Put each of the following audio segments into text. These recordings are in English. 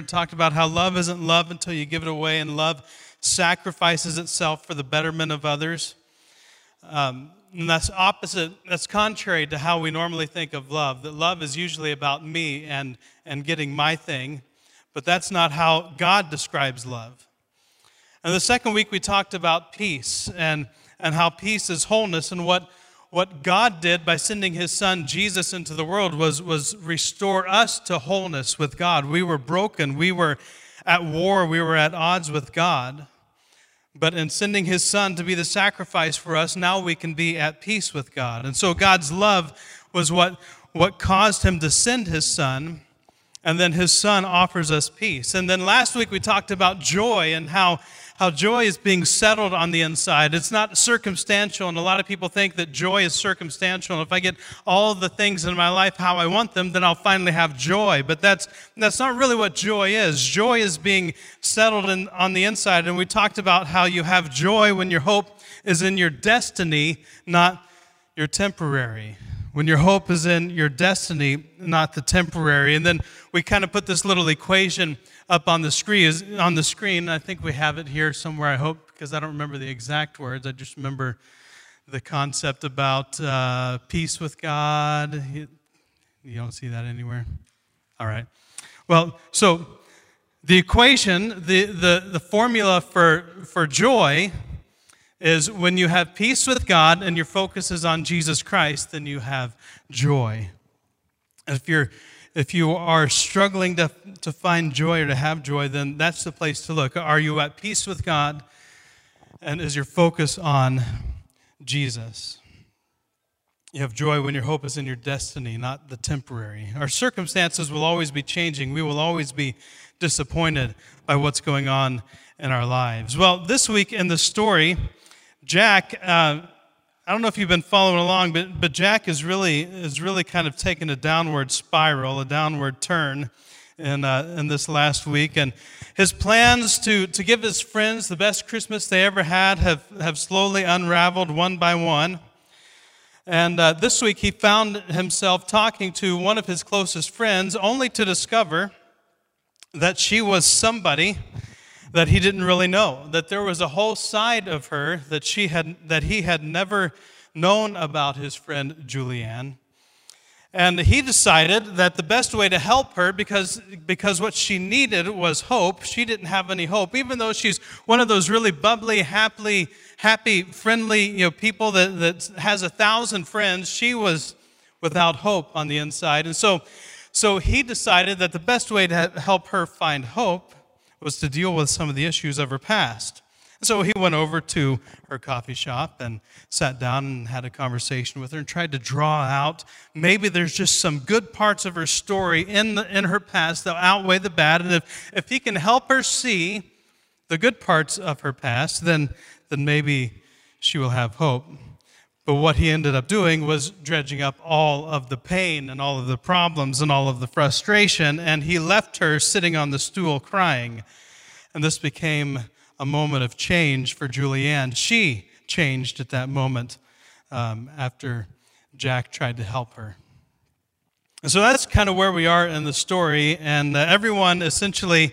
and talked about how love isn't love until you give it away, and love sacrifices itself for the betterment of others. Um, and that's opposite, that's contrary to how we normally think of love. That love is usually about me and, and getting my thing, but that's not how God describes love. And the second week we talked about peace and, and how peace is wholeness and what, what God did by sending his son Jesus into the world was, was restore us to wholeness with God. We were broken, we were at war, we were at odds with God. But in sending his son to be the sacrifice for us, now we can be at peace with God. And so God's love was what, what caused him to send his son. And then his son offers us peace. And then last week we talked about joy and how how joy is being settled on the inside. It's not circumstantial, and a lot of people think that joy is circumstantial. And if I get all the things in my life how I want them, then I'll finally have joy. But that's, that's not really what joy is. Joy is being settled in, on the inside. And we talked about how you have joy when your hope is in your destiny, not your temporary when your hope is in your destiny, not the temporary. And then we kind of put this little equation up on the screen. On the screen, I think we have it here somewhere. I hope because I don't remember the exact words. I just remember the concept about uh, peace with God. You don't see that anywhere. All right. Well, so the equation, the the, the formula for for joy is when you have peace with God and your focus is on Jesus Christ, then you have joy. If you're if you are struggling to, to find joy or to have joy, then that's the place to look. Are you at peace with God? And is your focus on Jesus? You have joy when your hope is in your destiny, not the temporary. Our circumstances will always be changing. We will always be disappointed by what's going on in our lives. Well, this week in the story, Jack, uh, I don't know if you've been following along, but, but Jack is really, is really kind of taken a downward spiral, a downward turn in, uh, in this last week. And his plans to, to give his friends the best Christmas they ever had have, have slowly unraveled one by one. And uh, this week he found himself talking to one of his closest friends, only to discover that she was somebody that he didn't really know, that there was a whole side of her that, she had, that he had never known about his friend Julianne. And he decided that the best way to help her, because, because what she needed was hope, she didn't have any hope. Even though she's one of those really bubbly, happy, happy, friendly you know, people that, that has a thousand friends, she was without hope on the inside. And so, so he decided that the best way to help her find hope was to deal with some of the issues of her past. So he went over to her coffee shop and sat down and had a conversation with her and tried to draw out maybe there's just some good parts of her story in, the, in her past that outweigh the bad. And if, if he can help her see the good parts of her past, then, then maybe she will have hope. But what he ended up doing was dredging up all of the pain and all of the problems and all of the frustration, and he left her sitting on the stool crying. And this became a moment of change for Julianne. She changed at that moment um, after Jack tried to help her. And so that's kind of where we are in the story, and uh, everyone essentially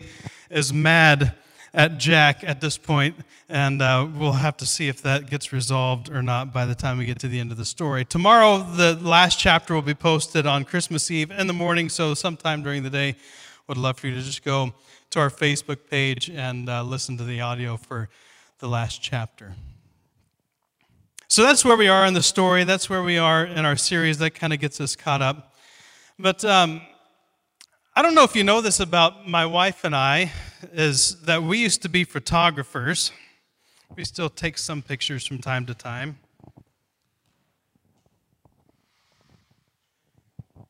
is mad at Jack at this point, and uh, we'll have to see if that gets resolved or not by the time we get to the end of the story. Tomorrow, the last chapter will be posted on Christmas Eve in the morning, so sometime during the day, would love for you to just go to our Facebook page and uh, listen to the audio for the last chapter. So that's where we are in the story. That's where we are in our series. That kind of gets us caught up. But um, I don't know if you know this about my wife and I, is that we used to be photographers. We still take some pictures from time to time.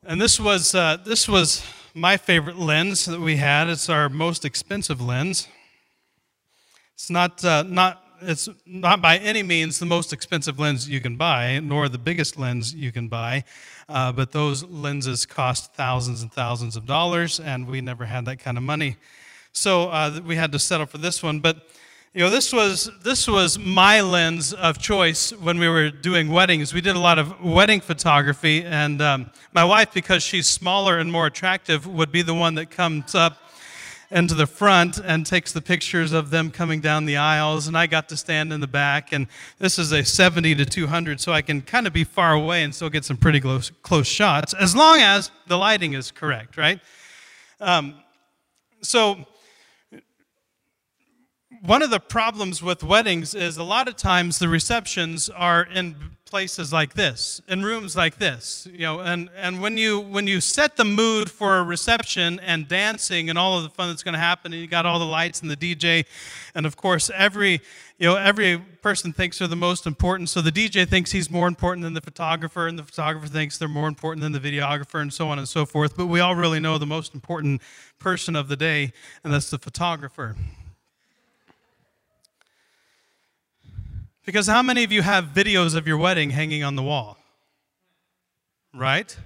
And this was, uh, this was my favorite lens that we had. It's our most expensive lens. It's not, uh, not, it's not by any means the most expensive lens you can buy, nor the biggest lens you can buy. Uh, but those lenses cost thousands and thousands of dollars, and we never had that kind of money. So uh, we had to settle for this one. But you know, this was this was my lens of choice when we were doing weddings. We did a lot of wedding photography, and um, my wife, because she's smaller and more attractive, would be the one that comes up into the front and takes the pictures of them coming down the aisles. And I got to stand in the back. And this is a 70 to 200, so I can kind of be far away and still get some pretty close, close shots, as long as the lighting is correct, right? Um, so, one of the problems with weddings is a lot of times the receptions are in places like this in rooms like this you know and, and when you when you set the mood for a reception and dancing and all of the fun that's going to happen and you got all the lights and the dj and of course every you know every person thinks they're the most important so the dj thinks he's more important than the photographer and the photographer thinks they're more important than the videographer and so on and so forth but we all really know the most important person of the day and that's the photographer Because how many of you have videos of your wedding hanging on the wall? Right?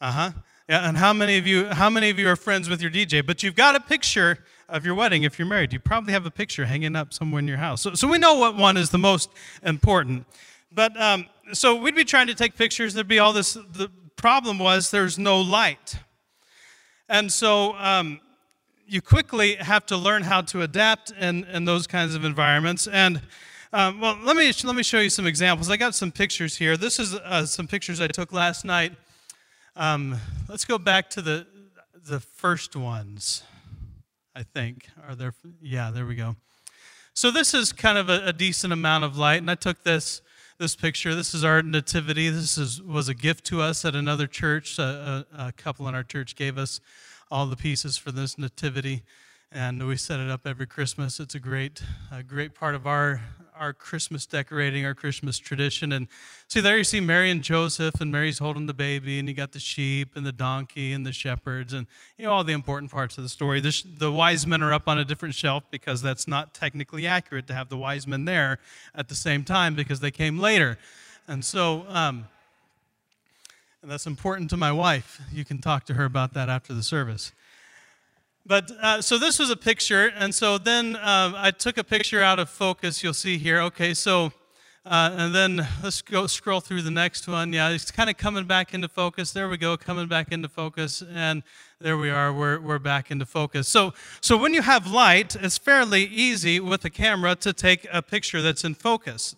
Uh huh. Yeah, and how many of you how many of you are friends with your DJ? But you've got a picture of your wedding if you're married. You probably have a picture hanging up somewhere in your house. So, so we know what one is the most important. But um, so we'd be trying to take pictures. There'd be all this. The problem was there's no light, and so um, you quickly have to learn how to adapt in, in those kinds of environments. And um, well, let me, let me show you some examples. I got some pictures here. This is uh, some pictures I took last night. Um, let's go back to the, the first ones, I think. Are there? Yeah, there we go. So this is kind of a, a decent amount of light, and I took this this picture. This is our nativity. This is, was a gift to us at another church. A, a, a couple in our church gave us all the pieces for this nativity and we set it up every Christmas. It's a great, a great part of our our Christmas decorating, our Christmas tradition. And see, there you see Mary and Joseph, and Mary's holding the baby, and you got the sheep and the donkey and the shepherds, and you know all the important parts of the story. The, the wise men are up on a different shelf because that's not technically accurate to have the wise men there at the same time because they came later. And so, um, and that's important to my wife. You can talk to her about that after the service. But uh, so this was a picture, and so then uh, I took a picture out of focus. You'll see here. Okay, so uh, and then let's go scroll through the next one. Yeah, it's kind of coming back into focus. There we go, coming back into focus, and there we are. We're we're back into focus. So so when you have light, it's fairly easy with a camera to take a picture that's in focus.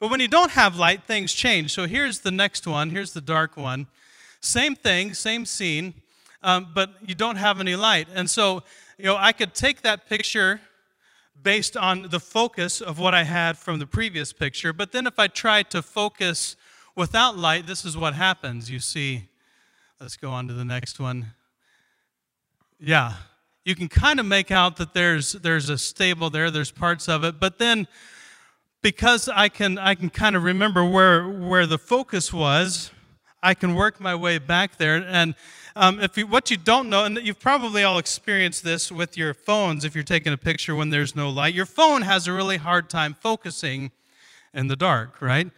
But when you don't have light, things change. So here's the next one. Here's the dark one. Same thing, same scene um, but you don't have any light. And so, you know, I could take that picture based on the focus of what I had from the previous picture, but then if I try to focus without light, this is what happens. You see, let's go on to the next one. Yeah, you can kind of make out that there's there's a stable there, there's parts of it, but then because I can I can kind of remember where where the focus was, I can work my way back there and um, if you, what you don't know, and you've probably all experienced this with your phones if you're taking a picture when there's no light, your phone has a really hard time focusing in the dark, right?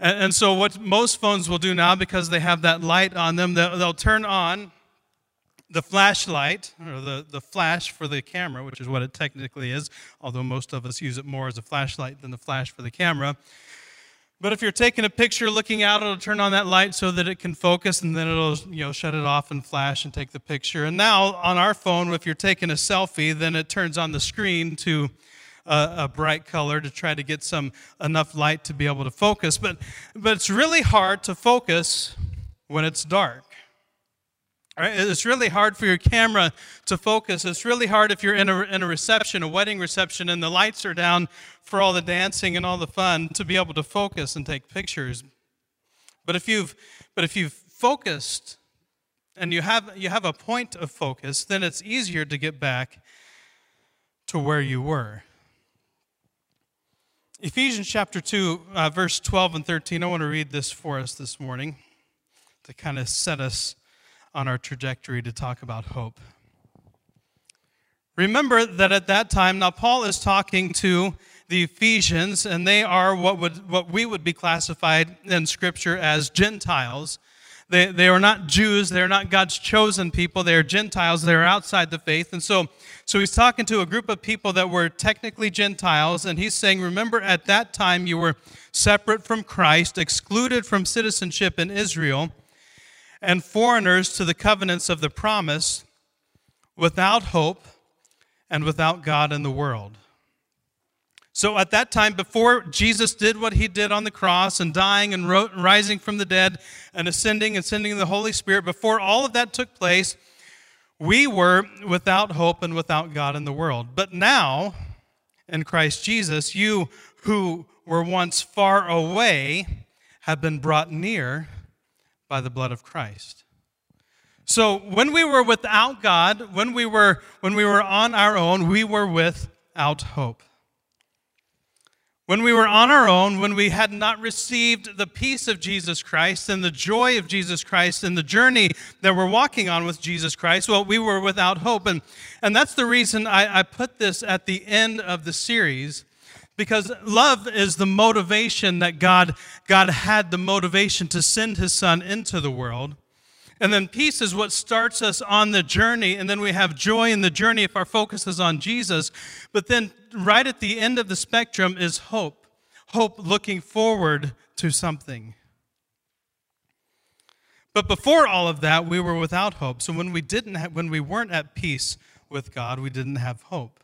And, and so, what most phones will do now, because they have that light on them, they'll, they'll turn on the flashlight, or the, the flash for the camera, which is what it technically is, although most of us use it more as a flashlight than the flash for the camera. But if you're taking a picture, looking out, it'll turn on that light so that it can focus, and then it'll you know shut it off and flash and take the picture. And now on our phone, if you're taking a selfie, then it turns on the screen to a, a bright color to try to get some enough light to be able to focus. But but it's really hard to focus when it's dark. Right? It's really hard for your camera to focus. It's really hard if you're in a, in a reception, a wedding reception, and the lights are down for all the dancing and all the fun to be able to focus and take pictures. But if you've, but if you've focused and you have, you have a point of focus, then it's easier to get back to where you were. Ephesians chapter 2, uh, verse 12 and 13. I want to read this for us this morning to kind of set us on our trajectory to talk about hope. Remember that at that time, now Paul is talking to the Ephesians, and they are what, would, what we would be classified in Scripture as Gentiles. They, they are not Jews. They are not God's chosen people. They are Gentiles. They are outside the faith. And so, so he's talking to a group of people that were technically Gentiles, and he's saying, Remember, at that time you were separate from Christ, excluded from citizenship in Israel and foreigners to the covenants of the promise, without hope and without God in the world. So at that time, before Jesus did what he did on the cross and dying and rising from the dead and ascending and sending the Holy Spirit, before all of that took place, we were without hope and without God in the world. But now, in Christ Jesus, you who were once far away have been brought near by the blood of Christ. So when we were without God, when we were when we were on our own, we were without hope. When we were on our own, when we had not received the peace of Jesus Christ and the joy of Jesus Christ and the journey that we're walking on with Jesus Christ, well, we were without hope. And, and that's the reason I, I put this at the end of the series, because love is the motivation that God, God had the motivation to send his son into the world. And then peace is what starts us on the journey. And then we have joy in the journey if our focus is on Jesus. But then, right at the end of the spectrum, is hope. Hope looking forward to something. But before all of that, we were without hope. So when we didn't have, when we weren't at peace with God, we didn't have hope.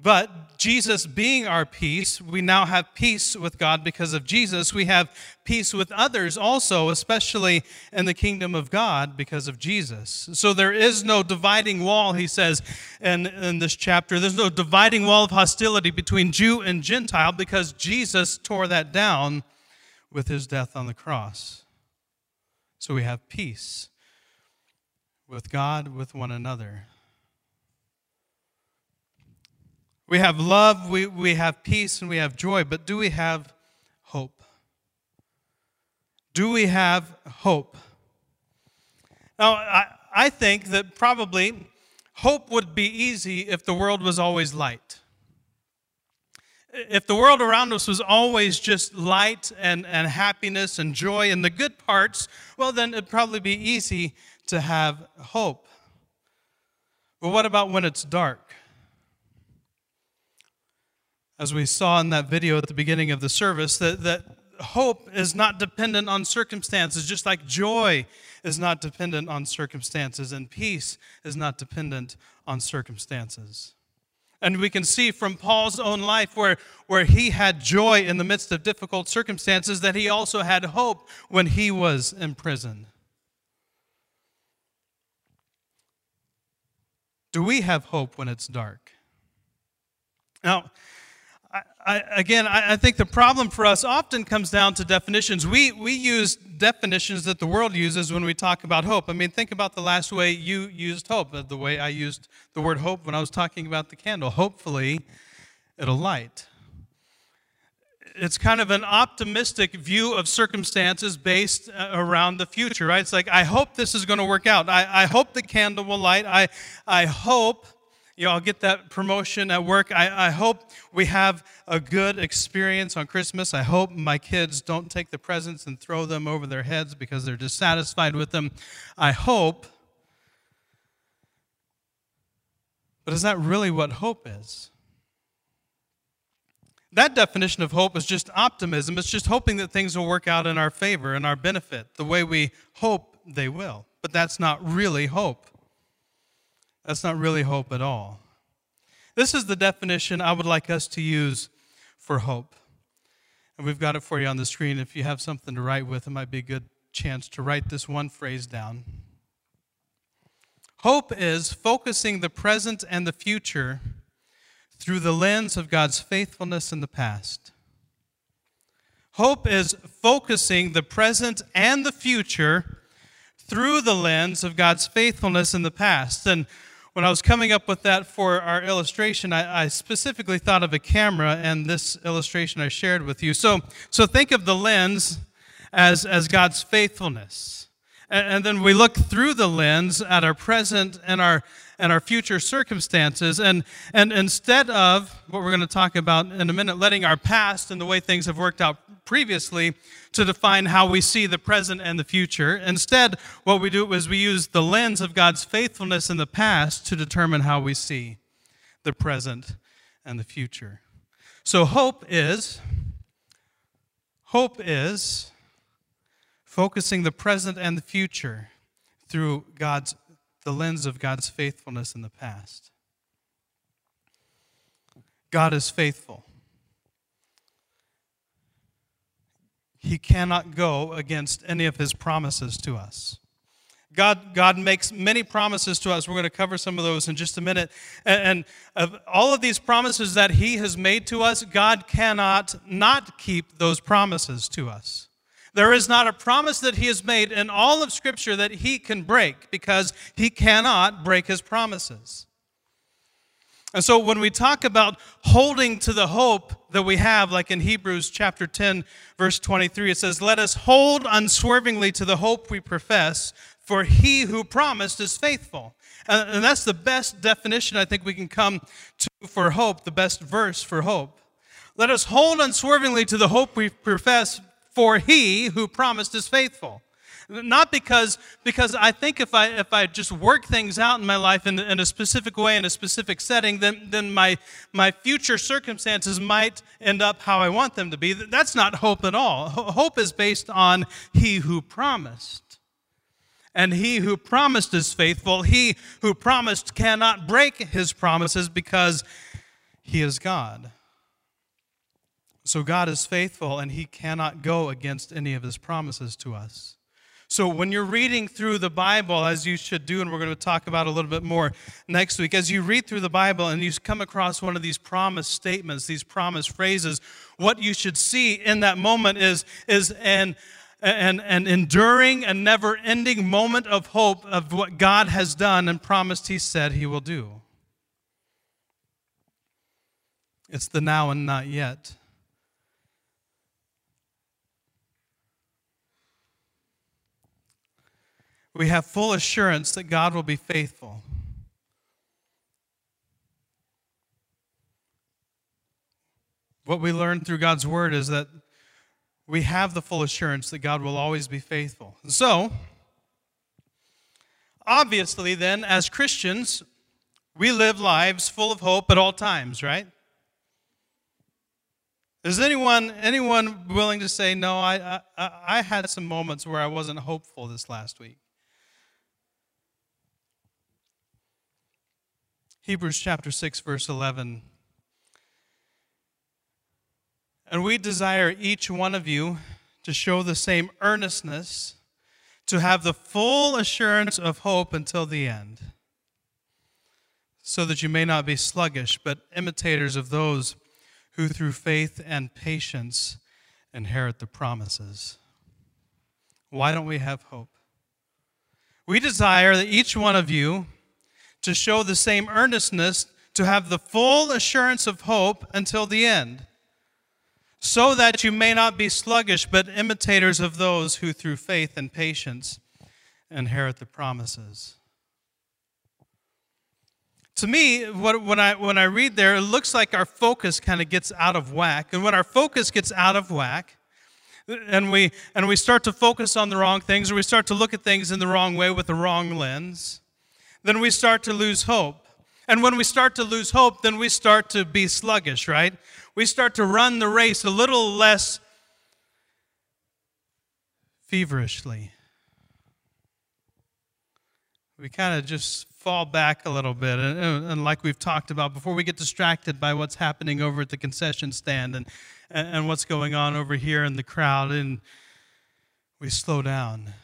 But Jesus being our peace, we now have peace with God because of Jesus. We have peace with others also, especially in the kingdom of God because of Jesus. So there is no dividing wall, he says in, in this chapter. There's no dividing wall of hostility between Jew and Gentile because Jesus tore that down with his death on the cross. So we have peace with God, with one another. We have love, we, we have peace, and we have joy, but do we have hope? Do we have hope? Now, I, I think that probably hope would be easy if the world was always light. If the world around us was always just light and, and happiness and joy and the good parts, well, then it'd probably be easy to have hope. But what about when it's dark? As we saw in that video at the beginning of the service, that, that hope is not dependent on circumstances, just like joy is not dependent on circumstances, and peace is not dependent on circumstances. And we can see from Paul's own life where, where he had joy in the midst of difficult circumstances that he also had hope when he was in prison. Do we have hope when it's dark? Now, I, again, I, I, think the problem for us often comes down to definitions. We, we use definitions that the world uses when we talk about hope. I mean, think about the last way you used hope, the way I used the word hope when I was talking about the candle. Hopefully, it'll light. It's kind of an optimistic view of circumstances based uh, around the future, right? It's like, I hope this is going to work out. I, I hope the candle will light. I, I hope you know, I'll get that promotion at work. I, I hope we have a good experience on Christmas. I hope my kids don't take the presents and throw them over their heads because they're dissatisfied with them. I hope. But is that really what hope is? That definition of hope is just optimism. It's just hoping that things will work out in our favor, and our benefit, the way we hope they will. But that's not really hope. That's not really hope at all. This is the definition I would like us to use for hope. And we've got it for you on the screen. If you have something to write with, it might be a good chance to write this one phrase down. Hope is focusing the present and the future through the lens of God's faithfulness in the past. Hope is focusing the present and the future through the lens of God's faithfulness in the past. And when I was coming up with that for our illustration, I, I, specifically thought of a camera and this illustration I shared with you. So, so think of the lens as, as God's faithfulness. And, and then we look through the lens at our present and our, and our future circumstances. And, and instead of what we're going to talk about in a minute, letting our past and the way things have worked out previously to define how we see the present and the future, instead, what we do is we use the lens of God's faithfulness in the past to determine how we see the present and the future. So hope is hope is focusing the present and the future through God's the lens of God's faithfulness in the past. God is faithful. He cannot go against any of his promises to us. God, God makes many promises to us. We're going to cover some of those in just a minute. And, and of all of these promises that He has made to us, God cannot not keep those promises to us. There is not a promise that He has made in all of Scripture that He can break because He cannot break His promises. And so when we talk about holding to the hope that we have, like in Hebrews chapter 10, verse 23, it says, Let us hold unswervingly to the hope we profess, for he who promised is faithful. And, that's the best definition I think we can come to for hope, the best verse for hope. Let us hold unswervingly to the hope we profess, for he who promised is faithful. Not because, because I think if I, if I just work things out in my life in, in a specific way, in a specific setting, then, then my, my future circumstances might end up how I want them to be. That's not hope at all. Hope is based on He who promised. And he who promised is faithful. He who promised cannot break his promises because he is God. So God is faithful and he cannot go against any of his promises to us. So when you're reading through the Bible, as you should do, and we're going to talk about a little bit more next week, as you read through the Bible and you come across one of these promise statements, these promise phrases, what you should see in that moment is, is an an, an enduring and never ending moment of hope of what God has done and promised He said He will do. It's the now and not yet. We have full assurance that God will be faithful. What we learn through God's word is that we have the full assurance that God will always be faithful. So, obviously, then, as Christians, we live lives full of hope at all times, right? Is anyone anyone willing to say no? I, I I had some moments where I wasn't hopeful this last week. Hebrews chapter 6 verse 11 and we desire each one of you to show the same earnestness, to have the full assurance of hope until the end, so that you may not be sluggish, but imitators of those who through faith and patience inherit the promises. Why don't we have hope? We desire that each one of you to show the same earnestness to have the full assurance of hope until the end so that you may not be sluggish, but imitators of those who through faith and patience inherit the promises. To me, when, I, when I read there, it looks like our focus kind of gets out of whack. And when our focus gets out of whack, and we, and we start to focus on the wrong things, or we start to look at things in the wrong way with the wrong lens, then we start to lose hope. And when we start to lose hope, then we start to be sluggish, right? we start to run the race a little less feverishly. We kind of just fall back a little bit. And, and, like we've talked about before, we get distracted by what's happening over at the concession stand and, and what's going on over here in the crowd, and we slow down.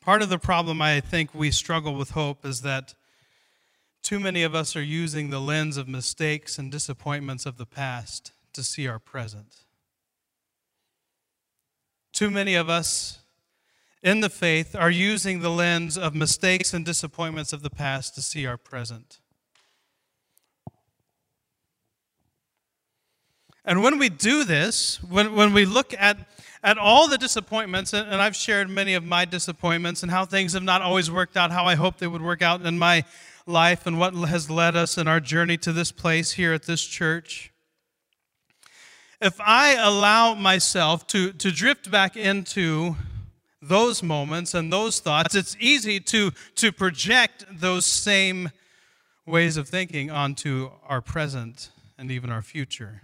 Part of the problem I think we struggle with hope is that too many of us are using the lens of mistakes and disappointments of the past to see our present. Too many of us in the faith are using the lens of mistakes and disappointments of the past to see our present. And when we do this, when, when we look at at all the disappointments, and I've shared many of my disappointments and how things have not always worked out how I hoped they would work out in my life and what has led us in our journey to this place here at this church. If I allow myself to, to drift back into those moments and those thoughts, it's easy to, to project those same ways of thinking onto our present and even our future.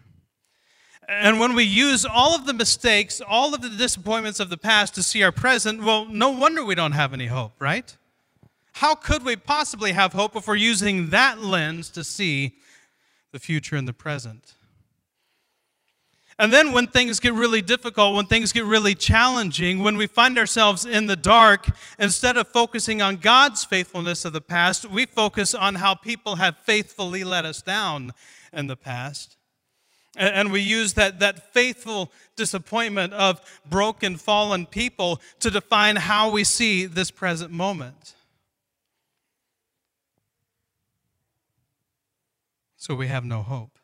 And when we use all of the mistakes, all of the disappointments of the past to see our present, well, no wonder we don't have any hope, right? How could we possibly have hope if we're using that lens to see the future and the present? And then when things get really difficult, when things get really challenging, when we find ourselves in the dark, instead of focusing on God's faithfulness of the past, we focus on how people have faithfully let us down in the past. And we use that, that faithful disappointment of broken, fallen people to define how we see this present moment. So we have no hope.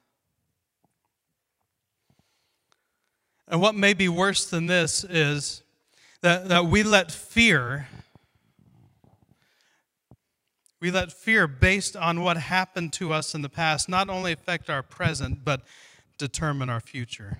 And what may be worse than this is that, that we let fear, we let fear based on what happened to us in the past not only affect our present, but determine our future.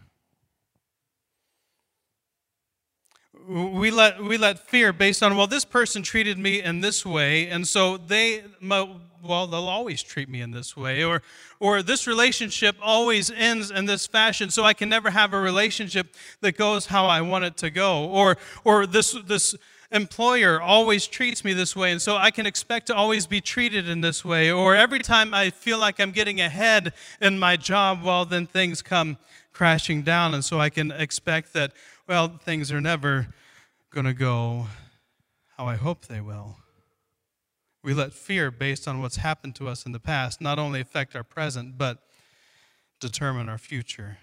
we let we let fear based on well this person treated me in this way and so they well they'll always treat me in this way or or this relationship always ends in this fashion so i can never have a relationship that goes how i want it to go or or this this employer always treats me this way and so i can expect to always be treated in this way or every time i feel like i'm getting ahead in my job well then things come crashing down and so i can expect that well, things are never going to go how I hope they will. We let fear based on what's happened to us in the past not only affect our present, but determine our future.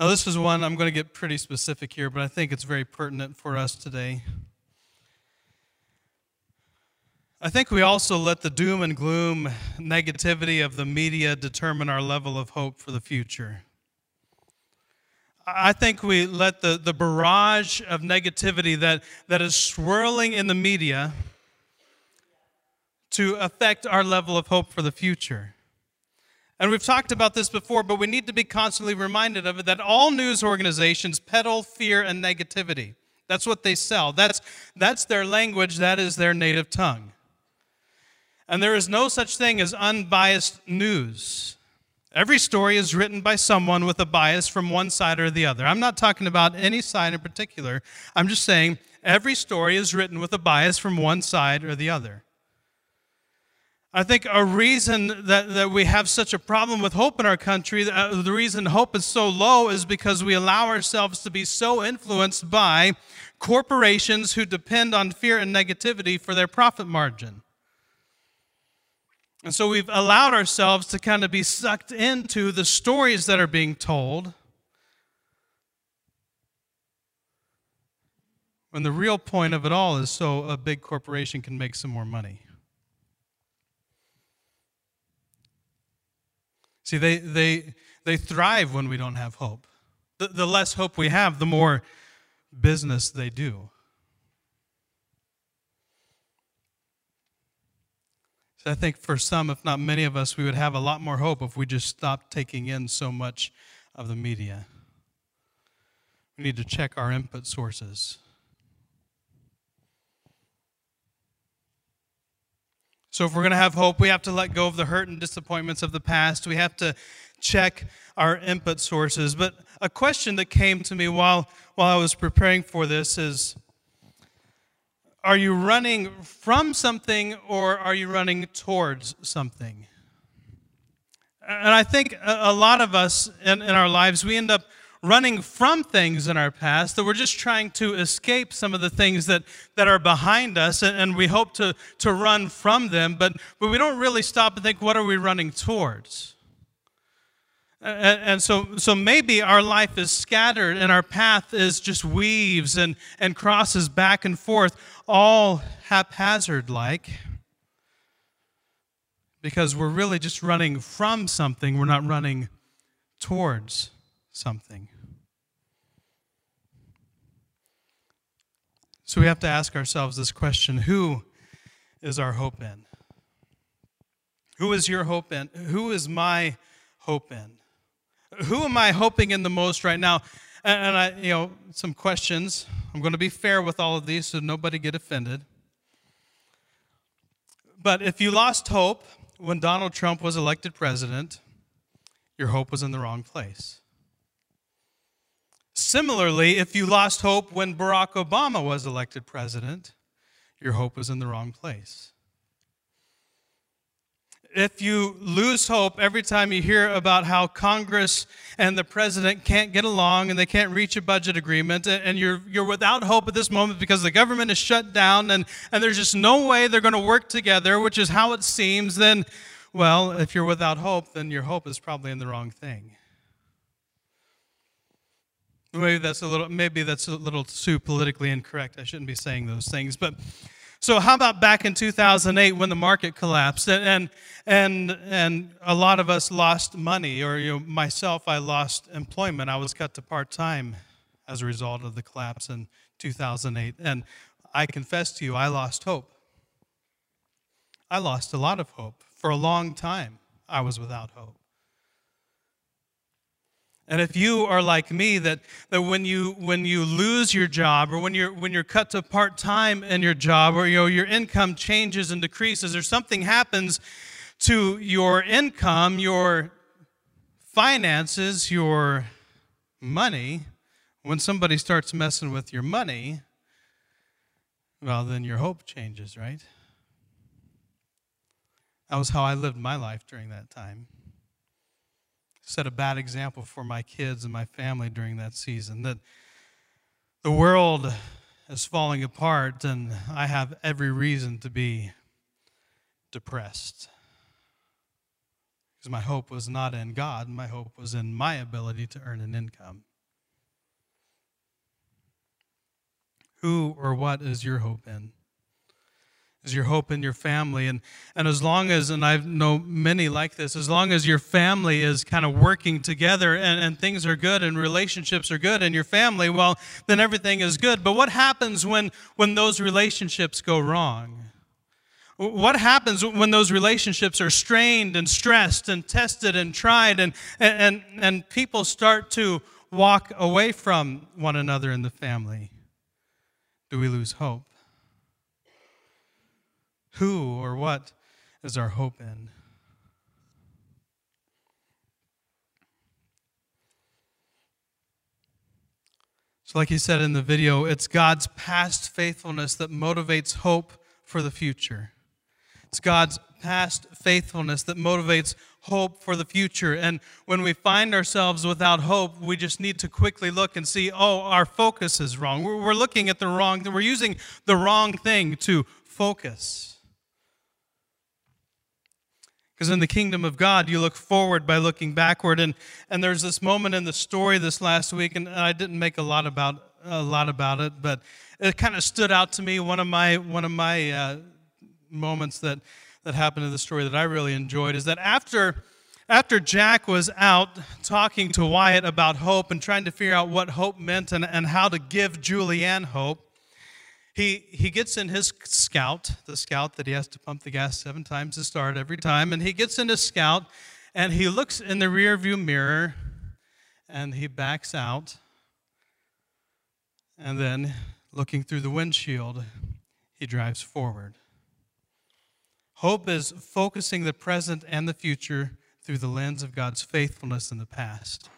Now, this is one I'm going to get pretty specific here, but I think it's very pertinent for us today. I think we also let the doom and gloom negativity of the media determine our level of hope for the future. I think we let the, the barrage of negativity that, that is swirling in the media to affect our level of hope for the future. And we've talked about this before, but we need to be constantly reminded of it that all news organizations peddle fear and negativity. That's what they sell. That's, that's their language, that is their native tongue. And there is no such thing as unbiased news. Every story is written by someone with a bias from one side or the other. I'm not talking about any side in particular. I'm just saying every story is written with a bias from one side or the other. I think a reason that, that we have such a problem with hope in our country, uh, the reason hope is so low is because we allow ourselves to be so influenced by corporations who depend on fear and negativity for their profit margin. And so we've allowed ourselves to kind of be sucked into the stories that are being told. When the real point of it all is so a big corporation can make some more money. See, they, they, they thrive when we don't have hope. The, the less hope we have, the more business they do. So I think for some, if not many of us, we would have a lot more hope if we just stopped taking in so much of the media. We need to check our input sources. So, if we're going to have hope, we have to let go of the hurt and disappointments of the past. We have to check our input sources. But a question that came to me while, while I was preparing for this is are you running from something or are you running towards something? And I think a lot of us in, in, our lives, we end up running from things in our past that we're just trying to escape some of the things that, that are behind us, and, and we hope to, to run from them, but, but we don't really stop and think, what are we running towards? And, and so, so maybe our life is scattered and our path is just weaves and, and crosses back and forth all haphazard like because we're really just running from something, we're not running towards something. So we have to ask ourselves this question who is our hope in? Who is your hope in? Who is my hope in? Who am I hoping in the most right now? And I, you know, some questions. I'm going to be fair with all of these so nobody get offended. But if you lost hope when Donald Trump was elected president, your hope was in the wrong place. Similarly, if you lost hope when Barack Obama was elected president, your hope was in the wrong place. If you lose hope every time you hear about how Congress and the president can't get along and they can't reach a budget agreement, and you're, you're without hope at this moment because the government is shut down and, and there's just no way they're going to work together, which is how it seems, then well, if you're without hope, then your hope is probably in the wrong thing. Maybe that's a little maybe that's a little too politically incorrect. I shouldn't be saying those things. But so how about back in 2008 when the market collapsed and and and a lot of us lost money or you know myself I lost employment. I was cut to part-time as a result of the collapse in 2008 and I confess to you I lost hope. I lost a lot of hope for a long time, I was without hope. And if you are like me, that, that when, you, when you lose your job or when you're, when you're cut to part time in your job or you know, your income changes and decreases or something happens to your income, your finances, your money, when somebody starts messing with your money, well, then your hope changes, right? That was how I lived my life during that time. Set a bad example for my kids and my family during that season. That the world is falling apart, and I have every reason to be depressed. Because my hope was not in God, my hope was in my ability to earn an income. Who or what is your hope in? Is your hope in your family. And, and as long as, and I know many like this, as long as your family is kind of working together and, and things are good and relationships are good in your family, well, then everything is good. But what happens when, when those relationships go wrong? What happens when those relationships are strained and stressed and tested and tried and, and, and people start to walk away from one another in the family? Do we lose hope? Who or what is our hope in? So, like he said in the video, it's God's past faithfulness that motivates hope for the future. It's God's past faithfulness that motivates hope for the future. And when we find ourselves without hope, we just need to quickly look and see, oh, our focus is wrong. We're looking at the wrong, we're using the wrong thing to focus. Because in the kingdom of God, you look forward by looking backward. And, and there's this moment in the story this last week, and I didn't make a lot about, a lot about it, but it kind of stood out to me. One of my, one of my uh, moments that, that happened in the story that I really enjoyed is that after, after Jack was out talking to Wyatt about hope and trying to figure out what hope meant and, and how to give Julianne hope, he, he gets in his scout, the scout that he has to pump the gas seven times to start every time, and he gets in his scout and he looks in the rear view mirror and he backs out. And then, looking through the windshield, he drives forward. Hope is focusing the present and the future through the lens of God's faithfulness in the past.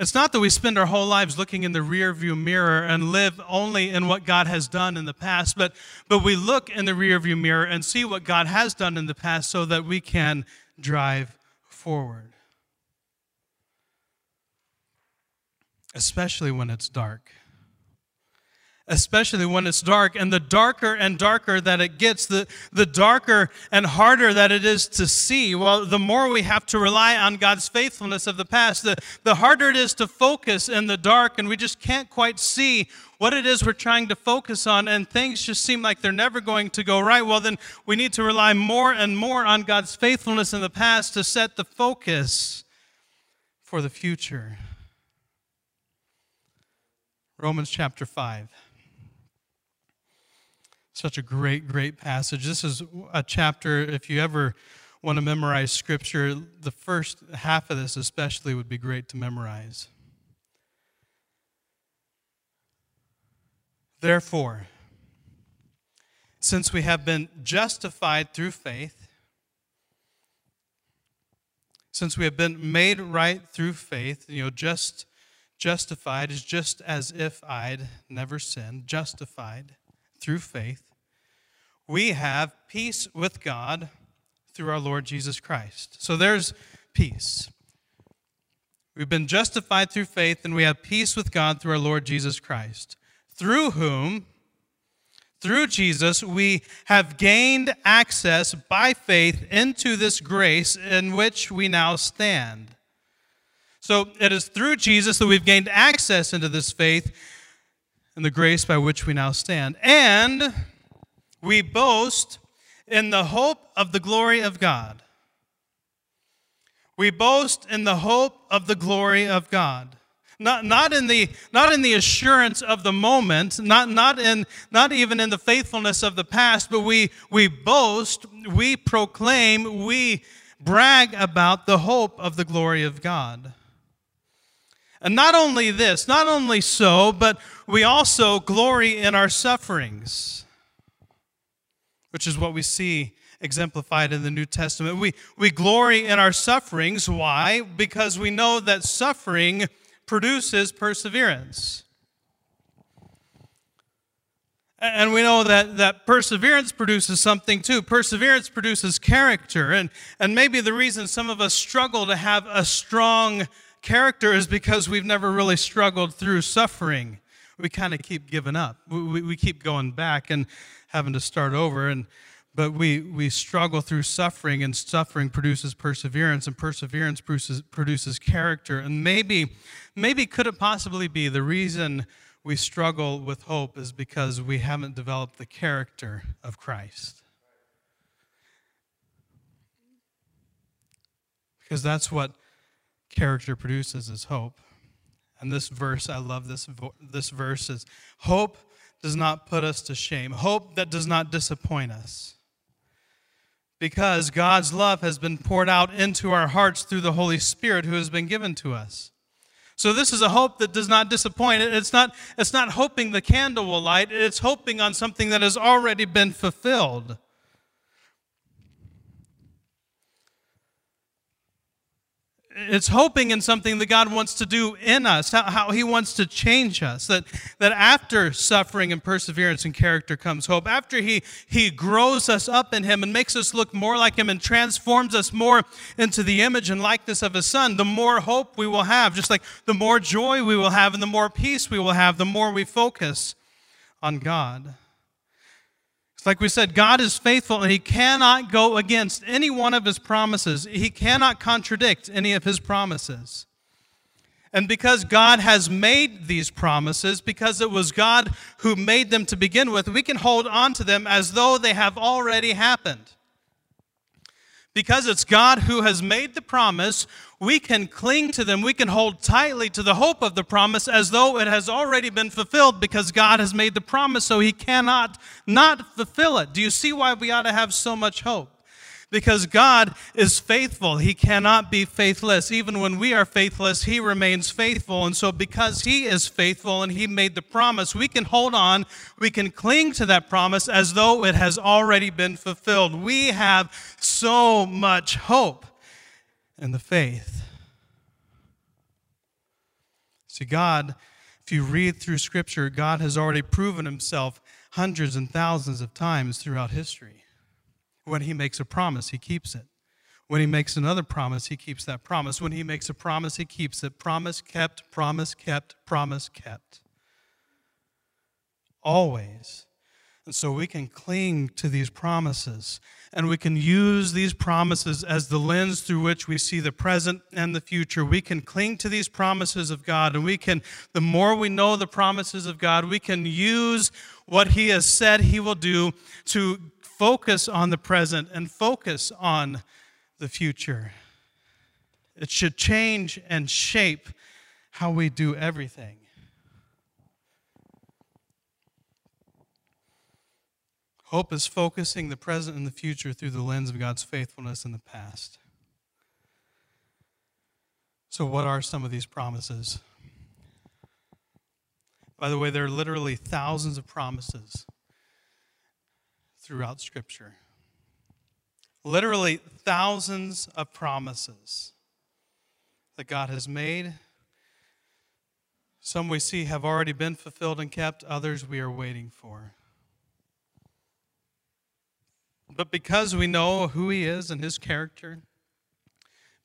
It's not that we spend our whole lives looking in the rearview mirror and live only in what God has done in the past, but, but we look in the rearview mirror and see what God has done in the past so that we can drive forward. Especially when it's dark especially when it's dark. And the darker and darker that it gets, the, the darker and harder that it is to see. Well, the more we have to rely on God's faithfulness of the past, the, the harder it is to focus in the dark, and we just can't quite see what it is we're trying to focus on, and things just seem like they're never going to go right. Well, then we need to rely more and more on God's faithfulness in the past to set the focus for the future. Romans chapter 5. Such a great, great passage. This is a chapter, if you ever want to memorize scripture, the first half of this especially would be great to memorize. Therefore, since we have been justified through faith, since we have been made right through faith, you know, just justified is just as if I'd never sinned, justified through faith, we have peace with God through our Lord Jesus Christ. So there's peace. We've been justified through faith, and we have peace with God through our Lord Jesus Christ, through whom through Jesus, we have gained access by faith into this grace in which we now stand. So it is through Jesus that we've gained access into this faith and the grace by which we now stand. And we boast in the hope of the glory of God. We boast in the hope of the glory of God not, not, in the, not in the assurance of the moment, not, not, in, not even in the faithfulness of the past, but we, we boast, we proclaim, we brag about the hope of the glory of God. And not only this, not only so, but we also glory in our sufferings, which is what we see exemplified in the New Testament. We, we glory in our sufferings. Why? Because we know that suffering produces perseverance. And we know that, that perseverance produces something too. Perseverance produces character. And, and maybe the reason some of us struggle to have a strong character is because we've never really struggled through suffering. We kind of keep giving up. We, we, keep going back and having to start over. And but we, we struggle through suffering, and suffering produces perseverance, and perseverance produces, produces character. And maybe, maybe could it possibly be the reason we struggle with hope is because we haven't developed the character of Christ? Because that's what character produces is hope. And this verse, I love this, this verse, is hope does not put us to shame. Hope that does not disappoint us because God's love has been poured out into our hearts through the Holy Spirit who has been given to us. So this is a hope that does not disappoint. It's not, it's not hoping the candle will light, it's hoping on something that has already been fulfilled. It's hoping in something that God wants to do in us, how, how, He wants to change us. That, that after suffering and perseverance and character comes hope. After he, he grows us up in Him and makes us look more like Him and transforms us more into the image and likeness of His Son, the more hope we will have. Just like the more joy we will have and the more peace we will have, the more we focus on God. It's like we said, God is faithful and He cannot go against any one of His promises. He cannot contradict any of His promises. And because God has made these promises, because it was God who made them to begin with, we can hold on to them as though they have already happened. Because it's God who has made the promise, we can cling to them. We can hold tightly to the hope of the promise as though it has already been fulfilled because God has made the promise, so He cannot not fulfill it. Do you see why we ought to have so much hope? because God is faithful. He cannot be faithless. Even when we are faithless, He remains faithful. And so, because He is faithful and He made the promise, we can hold on, we can cling to that promise as though it has already been fulfilled. We have so much hope in the faith. See, God, if you read through Scripture, God has already proven Himself hundreds and thousands of times throughout history. When he makes a promise, he keeps it. When he makes another promise, he keeps that promise. When he makes a promise, he keeps it. Promise kept, promise kept, promise kept. Always. And so we can cling to these promises and we can use these promises as the lens through which we see the present and the future. We can cling to these promises of God and we can, the more we know the promises of God, we can use what He has said He will do to focus on the present and focus on the future. It should change and shape how we do everything. Hope is focusing the present and the future through the lens of God's faithfulness in the past. So, what are some of these promises? By the way, there are literally thousands of promises throughout Scripture. Literally thousands of promises. that God has made. Some we see have already been fulfilled and kept, others we are waiting for. But because we know who He is and His character,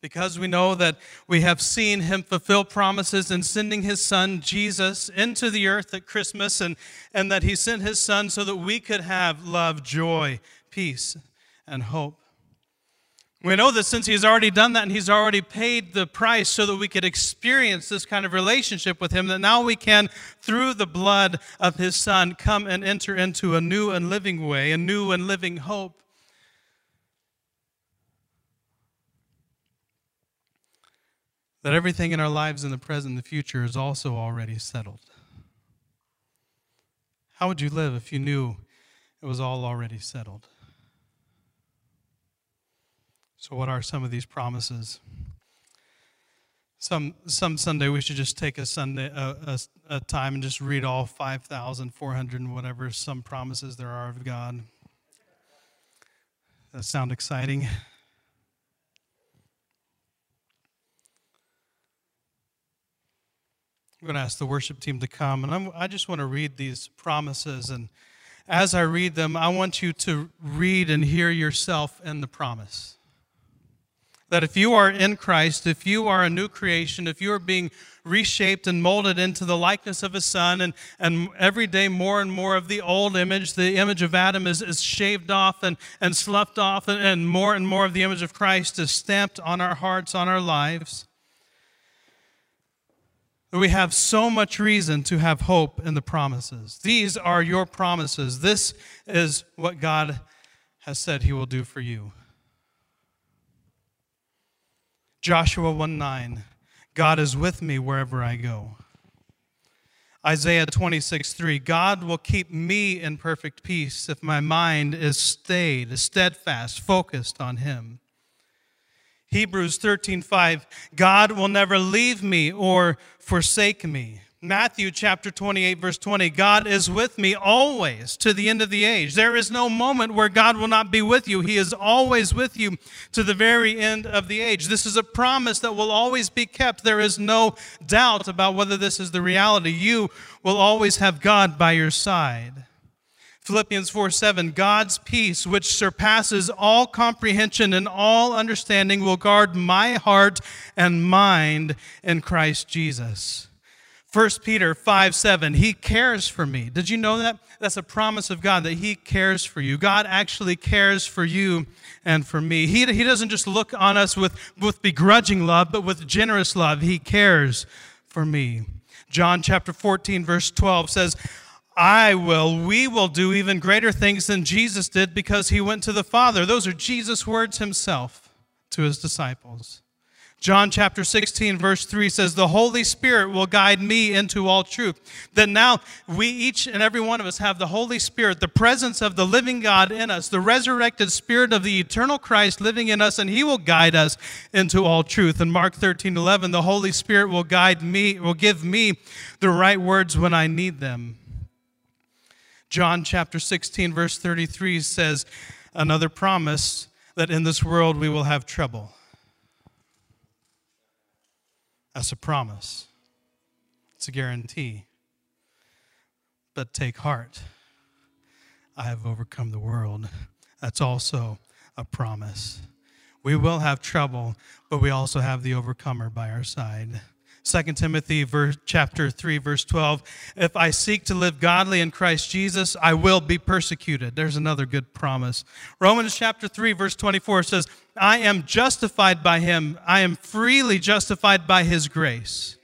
because we know that we have seen Him fulfill promises in sending His Son, Jesus, into the earth at Christmas, and, and that He sent His Son so that we could have love, joy, peace, and hope. We know that since He's already done that and He's already paid the price so that we could experience this kind of relationship with Him, that now we can, through the blood of His Son, come and enter into a new and living way, a new and living hope. That everything in our lives in the present and the future is also already settled. How would you live if you knew it was all already settled? So, what are some of these promises? Some, some Sunday we should just take a Sunday a, a, a time and just read all 5,400 and whatever some promises there are of God. That sound exciting? I'm going to ask the worship team to come, and I'm, i just want to read these promises. And as I read them, I want you to read and hear yourself in the promise that if you are in Christ, if you are a new creation, if you are being reshaped and molded into the likeness of his son, and, and every day more and more of the old image, the image of Adam, is, is shaved off and, and sloughed off, and, and more and more of the image of Christ is stamped on our hearts, on our lives. We have so much reason to have hope in the promises. These are your promises. This is what God has said he will do for you. Joshua 1 9, God is with me wherever I go. Isaiah 26 3, God will keep me in perfect peace if my mind is stayed, steadfast, focused on Him. Hebrews 13 5, God will never leave me or forsake me. Matthew chapter 28, verse 20 God is with me always to the end of the age. There is no moment where God will not be with you. He is always with you to the very end of the age. This is a promise that will always be kept. There is no doubt about whether this is the reality. You will always have God by your side. Philippians 4 7, God's peace, which surpasses all comprehension and all understanding, will guard my heart and mind in Christ Jesus. 1 Peter 5 7, He cares for me. Did you know that? That's a promise of God that He cares for you. God actually cares for you and for me. He, he doesn't just look on us with, with begrudging love, but with generous love. He cares for me. John chapter 14, verse 12 says, I will, we will do even greater things than Jesus did because He went to the Father. Those are Jesus' words Himself to His disciples. John chapter 16, verse 3 says, The Holy Spirit will guide me into all truth. That now we, each and every one of us, have the Holy Spirit, the presence of the living God in us, the resurrected Spirit of the eternal Christ living in us, and He will guide us into all truth. In Mark 13, 11, the Holy Spirit will guide me, will give me the right words when I need them. John chapter 16, verse 33 says, Another promise that in this world we will have trouble. That's a promise, it's a guarantee. But take heart. I have overcome the world. That's also a promise. We will have trouble, but we also have the overcomer by our side. 2 Timothy verse, chapter 3 verse 12 if I seek to live godly in Christ Jesus I will be persecuted. There's another good promise. Romans chapter 3 verse 24 says I am justified by him. I am freely justified by his grace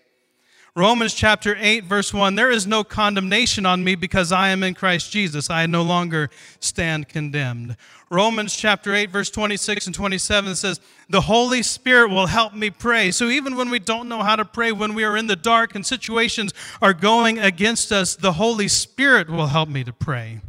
Romans chapter 8, verse 1 There is no condemnation on me because I am in Christ Jesus. I no longer stand condemned. Romans chapter 8, verse 26 and 27 says, The Holy Spirit will help me pray. So even when we don't know how to pray, when we are in the dark and situations are going against us, the Holy Spirit will help me to pray.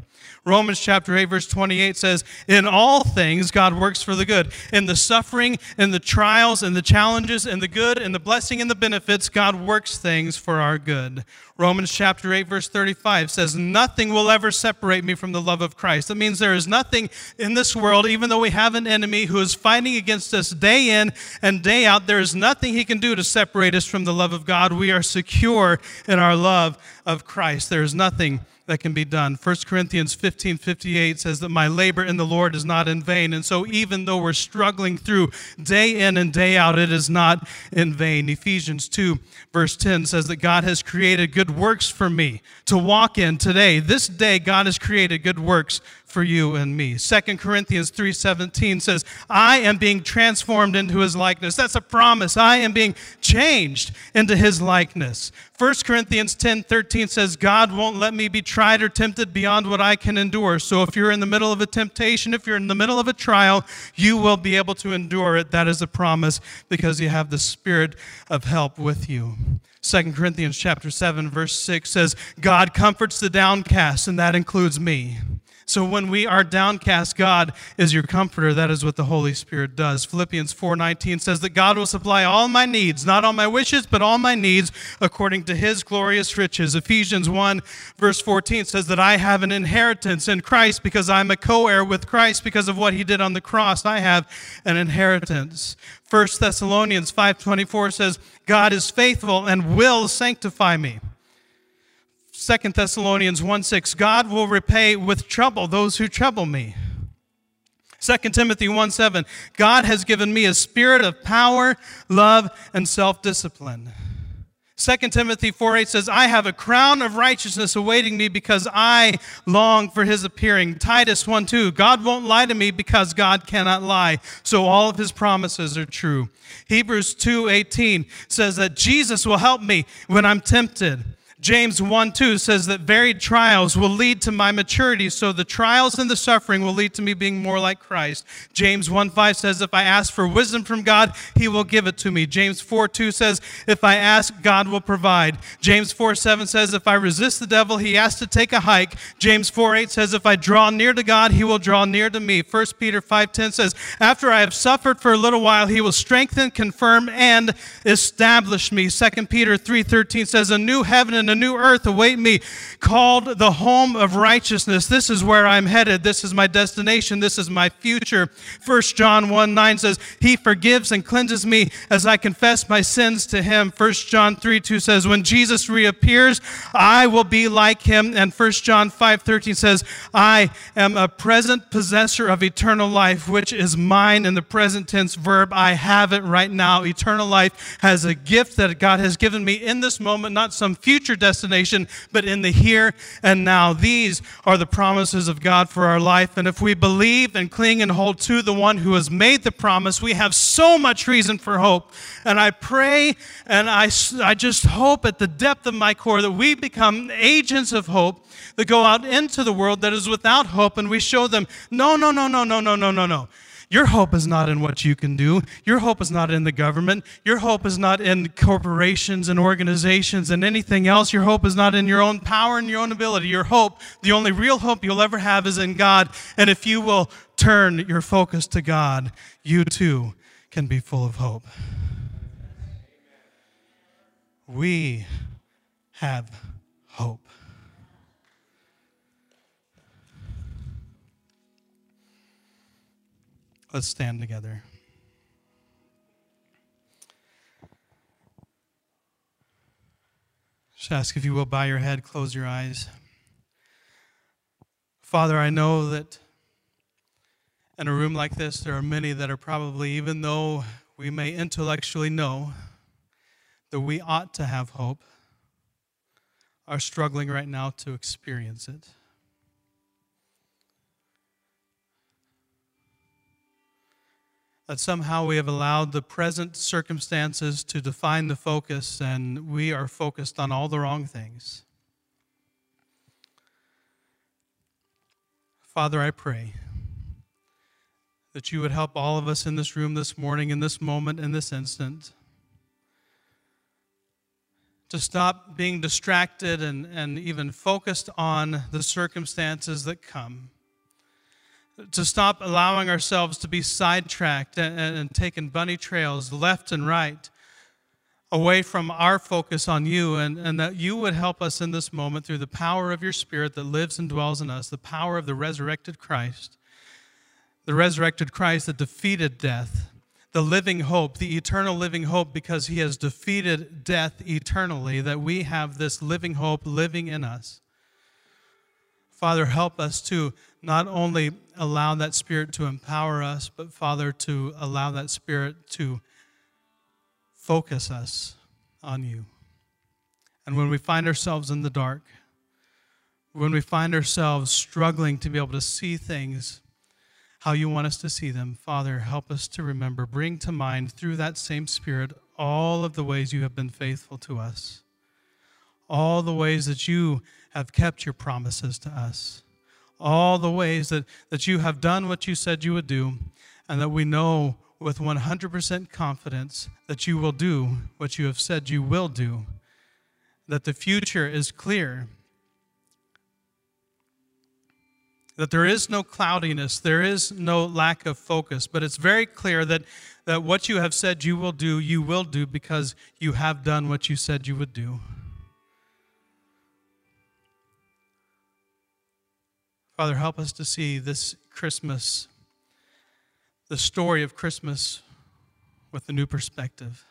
Romans chapter 8, verse 28 says, In all things, God works for the good. In the suffering, in the trials, in the challenges, in the good, in the blessing, and the benefits, God works things for our good. Romans chapter 8, verse 35 says, Nothing will ever separate me from the love of Christ. That means there is nothing in this world, even though we have an enemy who is fighting against us day in and day out, there is nothing he can do to separate us from the love of God. We are secure in our love of Christ. There is nothing that can be done. 1 Corinthians 15 58 says that my labor in the Lord is not in vain. And so, even though we're struggling through day in and day out, it is not in vain. Ephesians 2, verse 10 says that God has created good works for me to walk in today. This day, God has created good works for you and me. 2 Corinthians 3:17 says, "I am being transformed into his likeness." That's a promise. I am being changed into his likeness. 1 Corinthians 10:13 says, "God won't let me be tried or tempted beyond what I can endure." So if you're in the middle of a temptation, if you're in the middle of a trial, you will be able to endure it. That is a promise because you have the spirit of help with you. 2 Corinthians chapter 7 verse 6 says, "God comforts the downcast," and that includes me. So when we are downcast, God is your comforter. That is what the Holy Spirit does. Philippians 4:19 says that God will supply all my needs, not all my wishes, but all my needs according to his glorious riches. Ephesians 1 verse 14 says that I have an inheritance in Christ because I'm a co-heir with Christ because of what he did on the cross. I have an inheritance. 1 Thessalonians 5:24 says God is faithful and will sanctify me. 2 Thessalonians 1 6, God will repay with trouble those who trouble me. 2 Timothy 1 7, God has given me a spirit of power, love, and self discipline. 2 Timothy 4 8 says, I have a crown of righteousness awaiting me because I long for his appearing. Titus 1 2, God won't lie to me because God cannot lie. So all of his promises are true. Hebrews 2 18 says that Jesus will help me when I'm tempted. James 1 2 says that varied trials will lead to my maturity, so the trials and the suffering will lead to me being more like Christ. James 1 5 says, If I ask for wisdom from God, he will give it to me. James 4 2 says, If I ask, God will provide. James 4 7 says, If I resist the devil, he has to take a hike. James 4 8 says, If I draw near to God, he will draw near to me. 1 Peter 5 10 says, After I have suffered for a little while, he will strengthen, confirm, and establish me. 2 Peter 3 13 says, A new heaven and a new earth await me, called the home of righteousness. This is where I'm headed. This is my destination. This is my future. 1 John 1 9 says, He forgives and cleanses me as I confess my sins to Him. 1 John 3 2 says, When Jesus reappears, I will be like Him. And 1 John 5 13 says, I am a present possessor of eternal life, which is mine in the present tense verb. I have it right now. Eternal life has a gift that God has given me in this moment, not some future destination, but in the here and now. These are the promises of God for our life. And if we believe and cling and hold to the one who has made the promise, we have so much reason for hope. And I pray and I, I just hope at the depth of my core that we become agents of hope that go out into the world that is without hope and we show them, no, no, no, no, no, no, no, no, no. Your hope is not in what you can do. Your hope is not in the government. Your hope is not in corporations and organizations and anything else. Your hope is not in your own power and your own ability. Your hope, the only real hope you'll ever have, is in God. And if you will turn your focus to God, you too can be full of hope. We have hope. Let's stand together. Just ask if you will bow your head, close your eyes. Father, I know that in a room like this, there are many that are probably, even though we may intellectually know that we ought to have hope, are struggling right now to experience it. That somehow we have allowed the present circumstances to define the focus and we are focused on all the wrong things. Father, I pray that you would help all of us in this room this morning, in this moment, in this instant, to stop being distracted and, and even focused on the circumstances that come, to stop allowing ourselves to be sidetracked and, and, taken bunny trails left and right away from our focus on you, and, and that you would help us in this moment through the power of your Spirit that lives and dwells in us, the power of the resurrected Christ, the resurrected Christ that defeated death the living hope, the eternal living hope, because he has defeated death eternally, that we have this living hope living in us. Father, help us to not only allow that Spirit to empower us, but Father, to allow that Spirit to focus us on you. And when we find ourselves in the dark, when we find ourselves struggling to be able to see things how you want us to see them. Father, help us to remember, bring to mind through that same Spirit all of the ways you have been faithful to us, all the ways that you have kept your promises to us, all the ways that, that you have done what you said you would do, and that we know with 100% confidence that you will do what you have said you will do, that the future is clear that there is no cloudiness, there is no lack of focus, but it's very clear that, that what you have said you will do, you will do because you have done what you said you would do. Father, help us to see this Christmas, the story of Christmas, with a new perspective.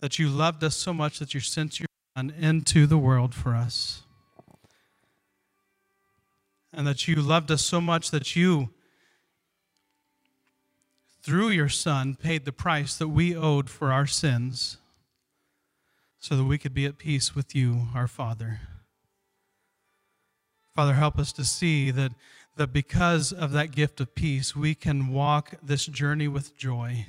That you loved us so much that you sent your Son into the world for us and that you loved us so much that you, through your Son, paid the price that we owed for our sins so that we could be at peace with you, our Father. Father, help us to see that, that because of that gift of peace, we can walk this journey with joy.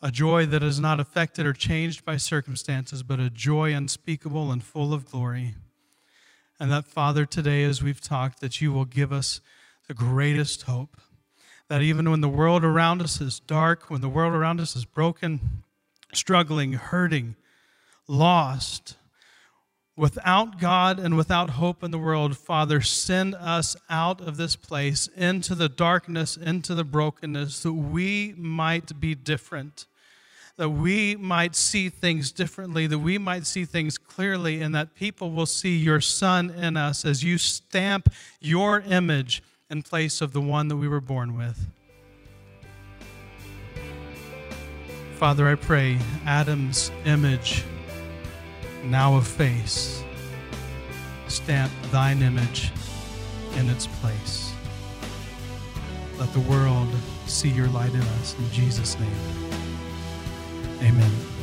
A joy that is not affected or changed by circumstances, but a joy unspeakable and full of glory. And that, Father, today, as we've talked, that you will give us the greatest hope. That even when the world around us is dark, when the world around us is broken, struggling, hurting, lost, without God and without hope in the world, Father, send us out of this place into the darkness, into the brokenness, that we might be different that we might see things differently, that we might see things clearly, and that people will see your Son in us as you stamp your image in place of the one that we were born with. Father, I pray Adam's image, now a face, stamp thine image in its place. Let the world see your light in us. In Jesus' name. Amen.